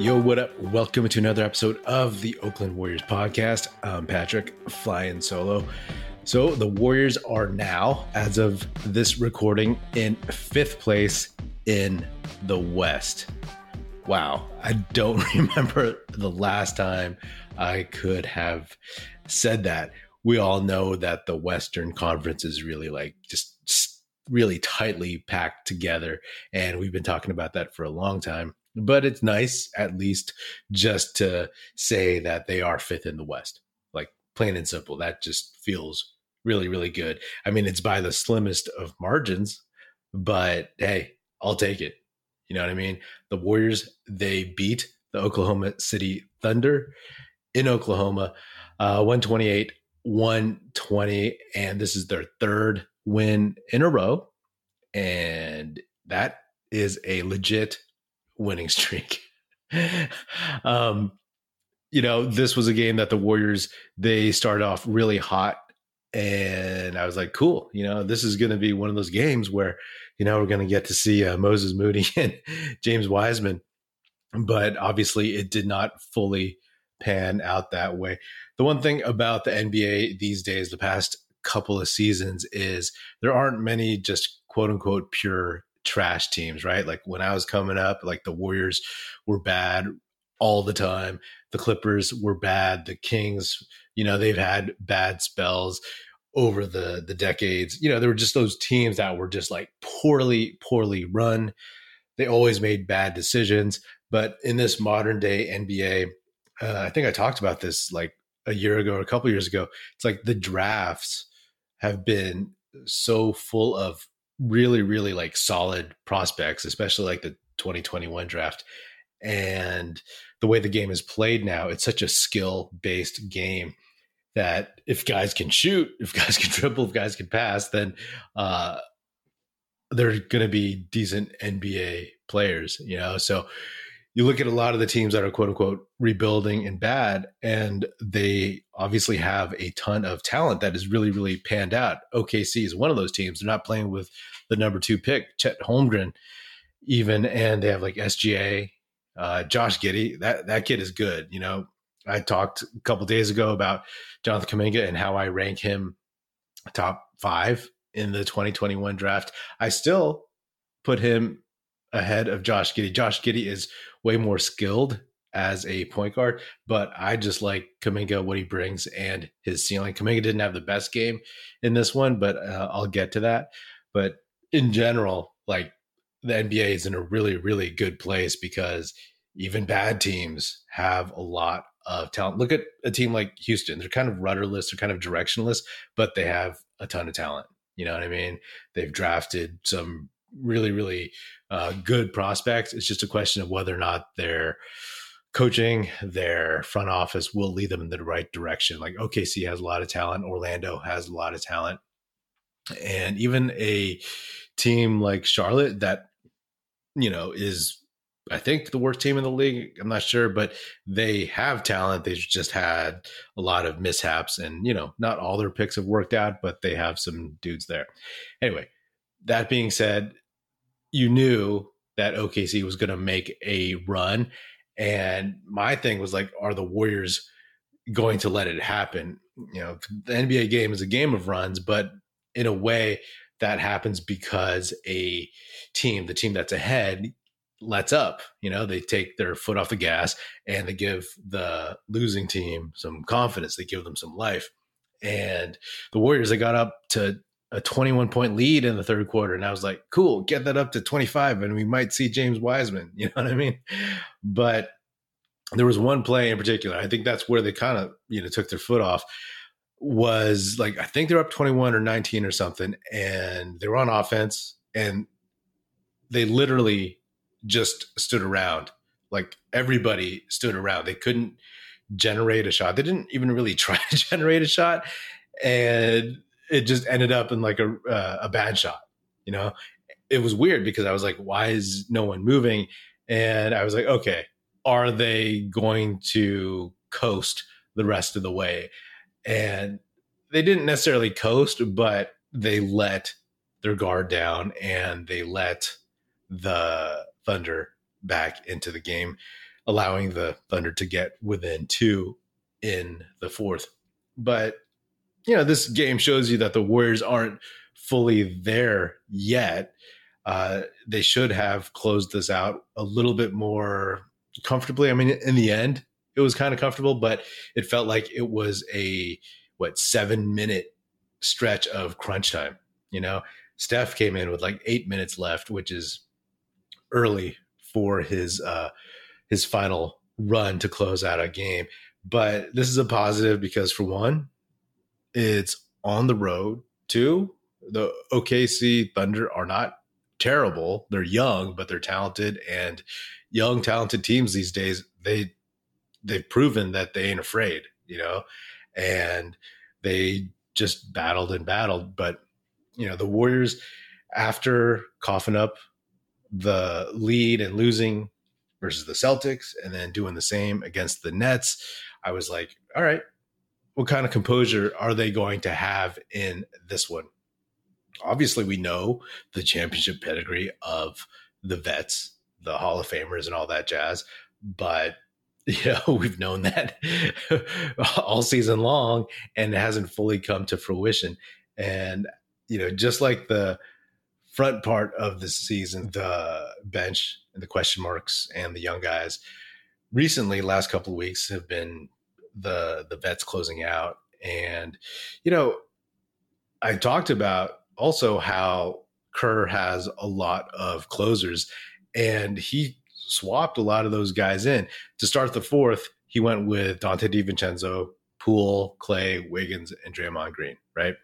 Yo, what up? Welcome to another episode of the Oakland Warriors podcast. I'm Patrick, flying solo. So, the Warriors are now, as of this recording, in fifth place in the West. Wow, I don't remember the last time I could have said that. We all know that the Western Conference is really like just, really tightly packed together. And we've been talking about that for a long time but it's nice at least just to say that they are fifth in the West. Like plain and simple. That just feels really, really good. I mean, it's by the slimmest of margins, but hey, I'll take it. You know what I mean? The Warriors, they beat the Oklahoma City Thunder in Oklahoma, uh, 128, 120. And this is their third win in a row. And that is a legit winning streak. um, you know, this was a game that the Warriors they started off really hot, and I was like, cool. You know, this is going to be one of those games where you know we're going to get to see uh, Moses Moody and James Wiseman, but obviously it did not fully pan out that way. The one thing about the NBA these days, the past couple of seasons, is there aren't many just quote unquote pure trash teams, right? Like when I was coming up, like the Warriors were bad all the time. The Clippers were bad. The Kings, you know, they've had bad spells over the the decades. You know, there were just those teams that were just like poorly poorly run. They always made bad decisions, but in this modern day NBA, uh, I think I talked about this like a year ago or a couple years ago. It's like the drafts have been so full of really, really like solid prospects, especially like the 2021 draft. And the way the game is played now, it's such a skill based game that if guys can shoot, if guys can dribble, if guys can pass, then uh, they're going to be decent NBA players, you know? So you look at a lot of the teams that are quote unquote rebuilding and bad, and they obviously have a ton of talent that is really, really panned out. OKC is one of those teams. They're not playing with the number two pick, Chet Holmgren, even, and they have like SGA, uh, Josh Giddey. That that kid is good. You know, I talked a couple days ago about Jonathan Kuminga and how I rank him top five in the 2021 draft. I still put him ahead of Josh Giddey. Josh Giddey is way more skilled as a point guard, but I just like Kuminga, what he brings and his ceiling. Kuminga didn't have the best game in this one, but uh, I'll get to that. But in general, like the NBA is in a really, really good place because even bad teams have a lot of talent. Look at a team like Houston. They're kind of rudderless, they're kind of directionless, but they have a ton of talent. You know what I mean? They've drafted some really, really uh, good prospects. It's just a question of whether or not their coaching, their front office will lead them in the right direction. Like OKC has a lot of talent, Orlando has a lot of talent, and even a team like Charlotte that you know is I think the worst team in the league. I'm not sure, but they have talent. They've just had a lot of mishaps, and you know, not all their picks have worked out, but they have some dudes there. Anyway, that being said, you knew that OKC was going to make a run. And my thing was like, are the Warriors going to let it happen? You know, the NBA game is a game of runs, but in a way that happens because a team, the team that's ahead, lets up. You know, they take their foot off the gas and they give the losing team some confidence. They give them some life. And the Warriors, they got up to a 21 point lead in the third quarter. And I was like, cool, get that up to 25 and we might see James Wiseman. You know what I mean? But there was one play in particular. I think that's where they kind of, you know, took their foot off was like, I think they're up 21 or 19 or something. And they were on offense and they literally just stood around. Like everybody stood around. They couldn't generate a shot. They didn't even really try to generate a shot. And it just ended up in like a uh, a bad shot. You know, it was weird because I was like, why is no one moving? And I was like, okay, are they going to coast the rest of the way? And they didn't necessarily coast, but they let their guard down and they let the Thunder back into the game. allowing the Thunder to get within two in the fourth. But, you know, this game shows you that the Warriors aren't fully there yet. Uh, they should have closed this out a little bit more comfortably. I mean, in the end, it was kind of comfortable, but it felt like it was a what seven minute stretch of crunch time. You know, Steph came in with like eight minutes left, which is early for his uh, his final run to close out a game. But this is a positive because for one, it's on the road. too. the OKC Thunder are not terrible. They're young, but they're talented and young talented teams these days, they they've proven that they ain't afraid, you know. And they just battled and battled, but you know, the Warriors after coughing up the lead and losing versus the Celtics and then doing the same against the Nets, I was like, all right, what kind of composure are they going to have in this one? Obviously, we know the championship pedigree of the vets, the Hall of Famers, and all that jazz. But you know, we've known that all season long, and it hasn't fully come to fruition. And you know, just like the front part of the season, the bench and the question marks and the young guys recently, last couple of weeks have been the the vets closing out. And, you know, I talked about also how Kerr has a lot of closers and he swapped a lot of those guys in. To start the fourth, he went with Donte DiVincenzo, Poole, Klay, Wiggins, and Draymond Green, right?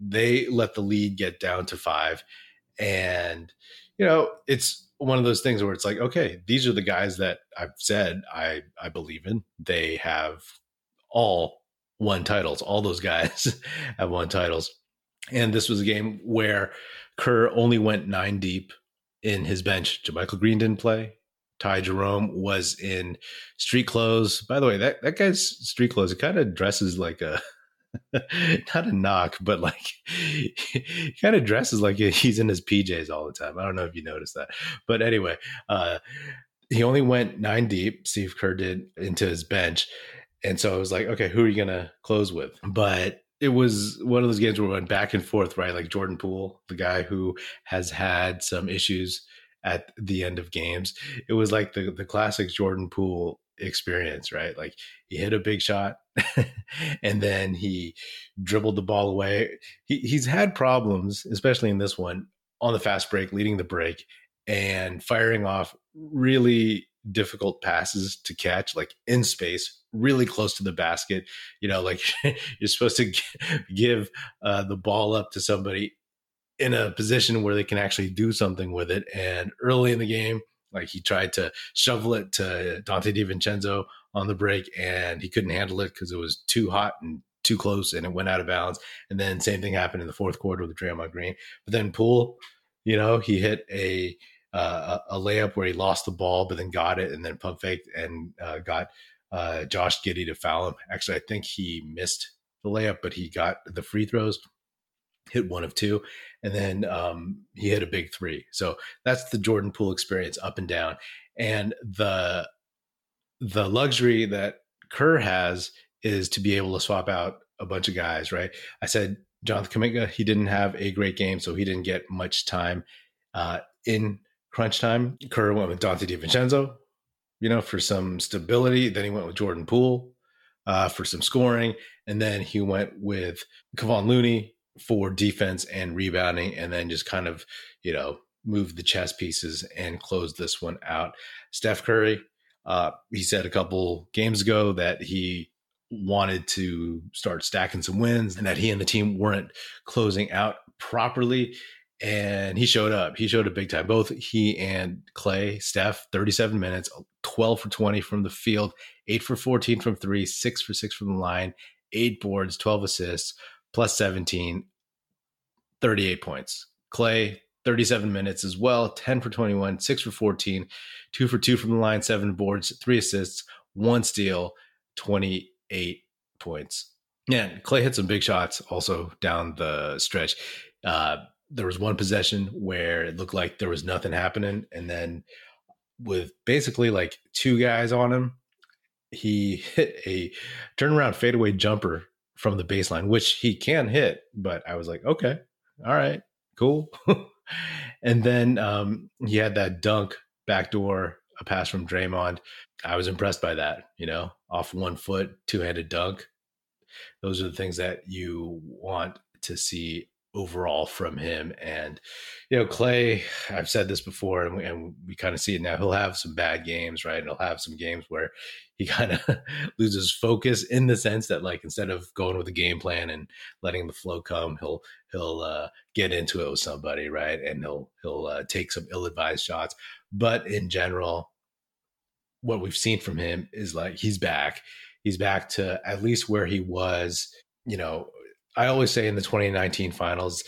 They let the lead get down to five. And, you know, it's one of those things where it's like, okay, these are the guys that I've said I, I believe in. They have all won titles. All those guys have won titles. And this was a game where Kerr only went nine deep in his bench. JaMychal Green didn't play. Ty Jerome was in street clothes. By the way, that, that guy's street clothes, it kind of dresses like a not a knock, but like he kind of dresses like he's in his PJs all the time. I don't know if you noticed that. But anyway, uh, he only went nine deep, Steve Kerr did into his bench. And so I was like, okay, who are you to close with? But it was one of those games where we went back and forth, right? Like Jordan Poole, the guy who has had some issues at the end of games. It was like the the classic Jordan Poole experience, right? Like he hit a big shot and then he dribbled the ball away. He, he's had problems, especially in this one, on the fast break, leading the break and firing off really difficult passes to catch, like in space, really close to the basket. You know, like you're supposed to give uh, the ball up to somebody in a position where they can actually do something with it. And early in the game, like he tried to shovel it to Donte DiVincenzo on the break, and he couldn't handle it because it was too hot and too close, and it went out of bounds. And then same thing happened in the fourth quarter with Draymond Green. But then Poole, you know, he hit a uh, a layup where he lost the ball, but then got it, and then pump faked and uh, got uh, Josh Giddey to foul him. Actually, I think he missed the layup, but he got the free throws, hit one of two, and then um, he hit a big three. So that's the Jordan Poole experience, up and down, and the the luxury that Kerr has is to be able to swap out a bunch of guys. Right? I said Jonathan Kuminga, he didn't have a great game, so he didn't get much time uh, in crunch time. Kerr went with Donte DiVincenzo, you know, for some stability. Then he went with Jordan Poole uh, for some scoring. And then he went with Kevon Looney for defense and rebounding. And then just kind of, you know, move the chess pieces and close this one out. Steph Curry, uh, he said a couple games ago that he wanted to start stacking some wins and that he and the team weren't closing out properly and he showed up. He showed up big time. Both he and Klay, Steph, 37 minutes, 12 for 20 from the field, 8 for 14 from three, 6 for 6 from the line, 8 boards, 12 assists, plus 17, 38 points. Klay, 37 minutes as well, 10 for 21, 6 for 14, 2 for 2 from the line, 7 boards, 3 assists, 1 steal, 28 points. Yeah, Klay hit some big shots also down the stretch. Uh, there was one possession where it looked like there was nothing happening, and then with basically like two guys on him. He hit a turnaround fadeaway jumper from the baseline, which he can hit, but I was like, okay, all right, cool. and then um, he had that dunk backdoor, a pass from Draymond. I was impressed by that, you know, off one foot, two handed dunk. Those are the things that you want to see overall from him. And, you know, Klay, I've said this before and we, and we kind of see it now. He'll have some bad games, right? And he'll have some games where he kind of loses focus in the sense that like instead of going with the game plan and letting the flow come, he'll he'll uh, get into it with somebody, right? And he'll he'll uh, take some ill-advised shots. But in general, what we've seen from him is like he's back. He's back to at least where he was, you know, I always say in the 2019 finals,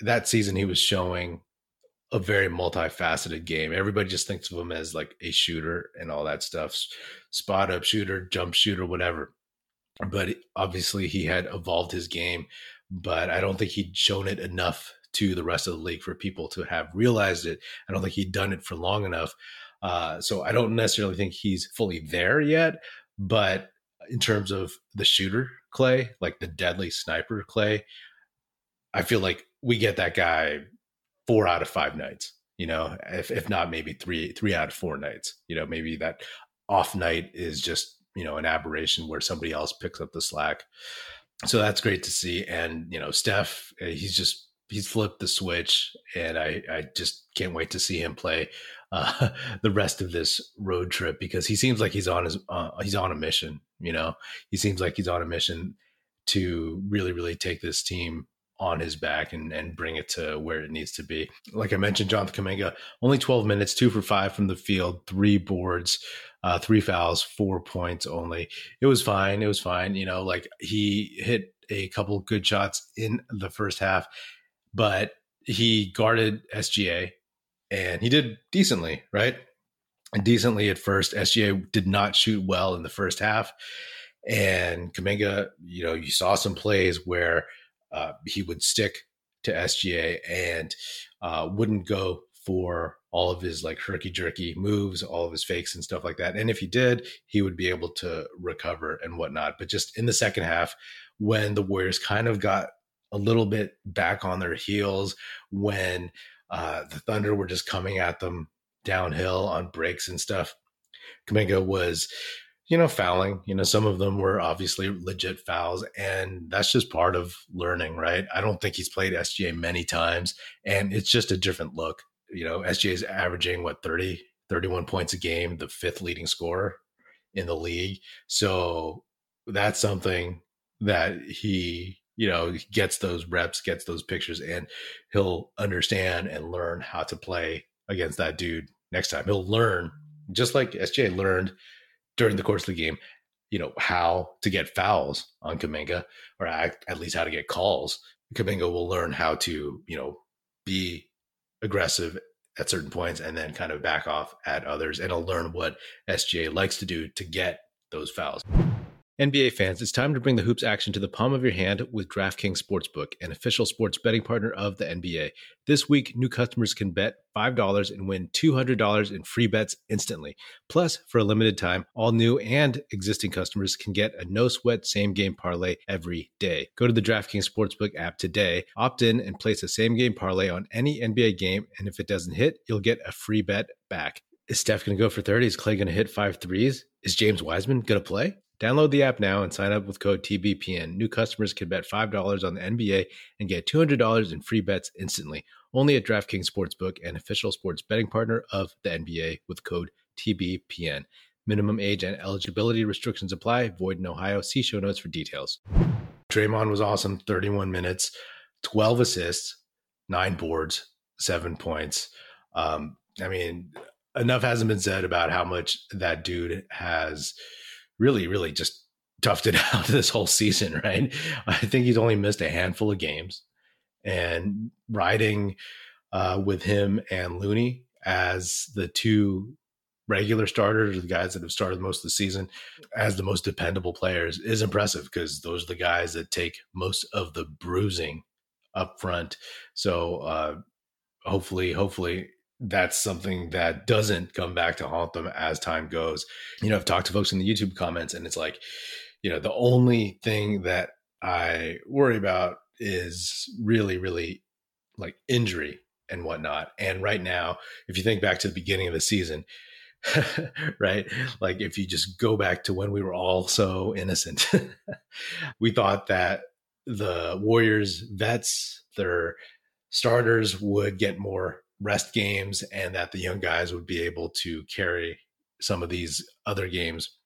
that season he was showing a very multifaceted game. Everybody just thinks of him as like a shooter and all that stuff, spot up shooter, jump shooter, whatever. But obviously he had evolved his game, but I don't think he'd shown it enough to the rest of the league for people to have realized it. I don't think he'd done it for long enough. Uh, so I don't necessarily think he's fully there yet, but in terms of the shooter Klay, like the deadly sniper Klay, I feel like we get that guy four out of five nights. You know, if if not maybe three three out of four nights. You know, maybe that off night is just you know an aberration where somebody else picks up the slack. So that's great to see. And you know, Steph, eh, he's just he's flipped the switch, and I I just can't wait to see him play uh, the rest of this road trip because he seems like he's on his uh, he's on a mission. You know, he seems like he's on a mission to really really take this team on his back and, and bring it to where it needs to be. Like I mentioned, Jonathan Kuminga, only 12 minutes, two for five from the field, three boards, uh, three fouls, four points only. It was fine. It was fine. You know, like he hit a couple good shots in the first half, but he guarded SGA and he did decently, right? Decently at first. SGA did not shoot well in the first half. And Kuminga, you know, you saw some plays where uh, he would stick to SGA and uh, wouldn't go for all of his like herky jerky moves, all of his fakes and stuff like that. And if he did, he would be able to recover and whatnot. But just in the second half, when the Warriors kind of got a little bit back on their heels, when uh, the Thunder were just coming at them downhill on breaks and stuff. Kuminga was, you know, fouling. You know, some of them were obviously legit fouls, and that's just part of learning, right? I don't think he's played SGA many times, and it's just a different look. You know, SGA is averaging what 30, 31 points a game, the fifth leading scorer in the league. So that's something that he you know, gets those reps, gets those pictures, and he'll understand and learn how to play against that dude next time. He'll learn, just like SJ learned during the course of the game, you know, how to get fouls on Kuminga, or at least how to get calls. Kuminga will learn how to, you know, be aggressive at certain points and then kind of back off at others. And he'll learn what SJ likes to do to get those fouls. NBA fans, it's time to bring the hoops action to the palm of your hand with DraftKings Sportsbook, an official sports betting partner of the NBA. This week, new customers can bet $5 and win $200 in free bets instantly. Plus, for a limited time, all new and existing customers can get a no sweat same game parlay every day. Go to the DraftKings Sportsbook app today, opt in, and place a same game parlay on any NBA game. And if it doesn't hit, you'll get a free bet back. Is Steph going to go for 30? Is Klay going to hit five threes? Is James Wiseman going to play? Download the app now and sign up with code TBPN. New customers can bet $5 on the NBA and get $200 in free bets instantly. Only at DraftKings Sportsbook, an official sports betting partner of the NBA with code TBPN. Minimum age and eligibility restrictions apply. Void in Ohio. See show notes for details. Draymond was awesome. 31 minutes, 12 assists, nine boards, seven points. Um, I mean, enough hasn't been said about how much that dude has – really, really just toughed it out this whole season, right? I think he's only missed a handful of games. And riding uh, with him and Looney as the two regular starters, the guys that have started most of the season, as the most dependable players, is impressive because those are the guys that take most of the bruising up front. So uh, hopefully, hopefully that's something that doesn't come back to haunt them as time goes. You know, I've talked to folks in the YouTube comments, and it's like, you know, the only thing that I worry about is really, really like injury and whatnot. And right now, if you think back to the beginning of the season, right? Like if you just go back to when we were all so innocent, we thought that the Warriors vets, their starters would get more rest games and that the young guys would be able to carry some of these other games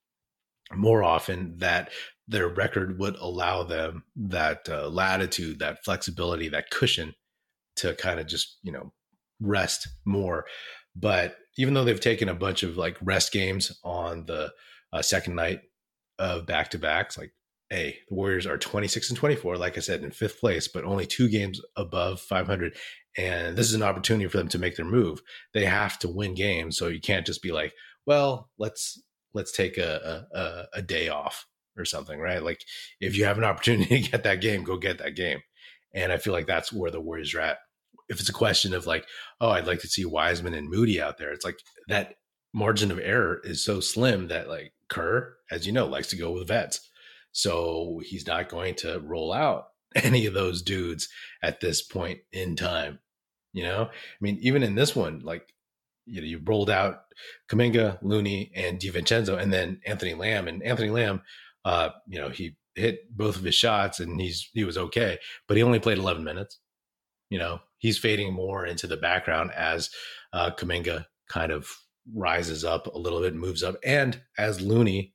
more often that their record would allow them that uh, latitude that flexibility that cushion to kind of just you know rest more. But even though they've taken a bunch of like rest games on the uh, second night of back to backs like hey the warriors are 26 and 24 like i said in fifth place but only two games above 500 and this is an opportunity for them to make their move they have to win games. So you can't just be like well let's let's take a, a, a day off or something right? Like if you have an opportunity to get that game go get that game. And i feel like that's where the warriors are at. If it's a question of like oh i'd like to see wiseman and moody out there it's like that margin of error is so slim that like kerr as you know likes to go with vets. So he's not going to roll out any of those dudes at this point in time you know, I mean, even in this one, like you know, you rolled out Kuminga, Looney, and DiVincenzo, and then Anthony Lamb. And Anthony Lamb, uh, you know, he hit both of his shots and he's he was okay, but he only played 11 minutes. You know, he's fading more into the background as uh, Kuminga kind of rises up a little bit, moves up, and as Looney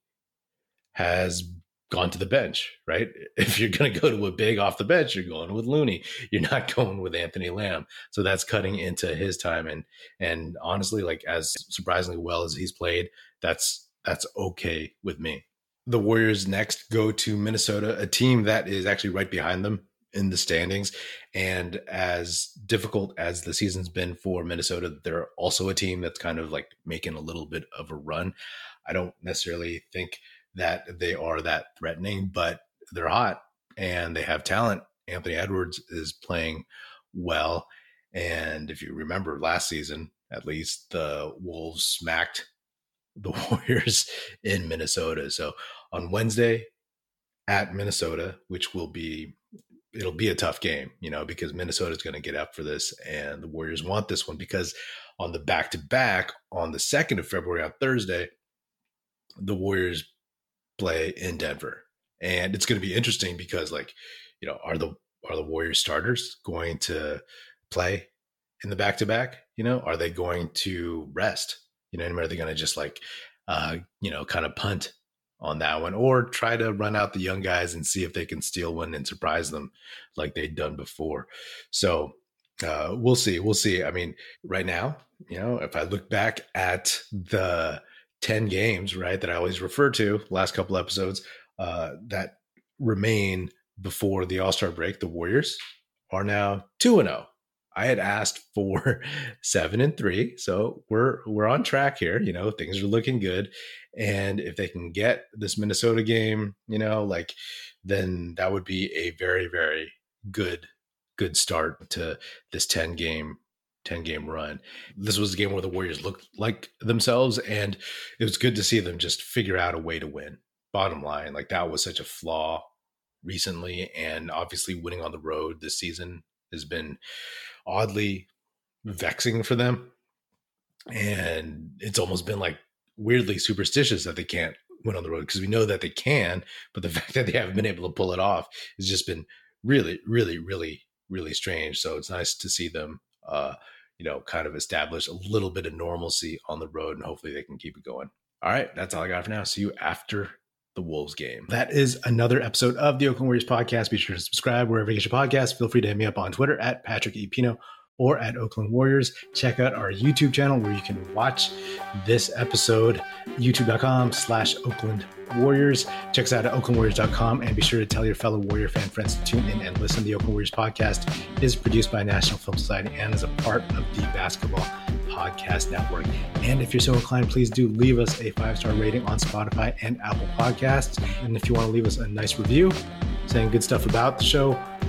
has gone to the bench, right? If you're going to go to a big off the bench, you're going with Looney. You're not going with Anthony Lamb. So that's cutting into his time. And and honestly, like as surprisingly well as he's played, that's that's okay with me. The Warriors next go to Minnesota, a team that is actually right behind them in the standings. And as difficult as the season's been for Minnesota, they're also a team that's kind of like making a little bit of a run. I don't necessarily think that they are that threatening, but they're hot and they have talent. Anthony Edwards is playing well. And if you remember last season, at least the Wolves smacked the Warriors in Minnesota. So on Wednesday at Minnesota, which will be it'll be a tough game, you know, because Minnesota is going to get up for this and the Warriors want this one because on the back to back on the 2nd of February on Thursday, the Warriors play in Denver. And it's going to be interesting because like, you know, are the are the Warriors starters going to play in the back to back? You know, are they going to rest? You know, are they going to just like uh, you know, kind of punt on that one or try to run out the young guys and see if they can steal one and surprise them like they'd done before. So uh, we'll see. We'll see. I mean, right now, you know, if I look back at the 10 games, right, that I always refer to last couple episodes uh, that remain before the All Star break, the Warriors are now 2 and 0. I had asked for 7 and 3, so we're we're on track here, you know, things are looking good and if they can get this Minnesota game, you know, like then that would be a very very good good start to this 10 game 10 game run. This was a game where the Warriors looked like themselves, and it was good to see them just figure out a way to win. Bottom line, like that was such a flaw recently, and obviously winning on the road this season has been oddly vexing for them. And it's almost been like weirdly superstitious that they can't win on the road because we know that they can, but the fact that they haven't been able to pull it off has just been really, really, really, really strange. So it's nice to see them uh, you know, kind of establish a little bit of normalcy on the road, and hopefully they can keep it going. All right, that's all I got for now. See you after the Wolves game. That is another episode of the Oakland Warriors podcast. Be sure to subscribe wherever you get your podcast. Feel free to hit me up on Twitter at Patrick E. Pino or at Oakland Warriors. Check out our YouTube channel where you can watch this episode, youtube.com slash Oakland Warriors. Check us out at oaklandwarriors.com and be sure to tell your fellow Warrior fan friends to tune in and listen. The Oakland Warriors podcast is produced by National Film Society and is a part of the Basketball Podcast Network. And if you're so inclined, please do leave us a five star rating on Spotify and Apple Podcasts. And if you want to leave us a nice review saying good stuff about the show,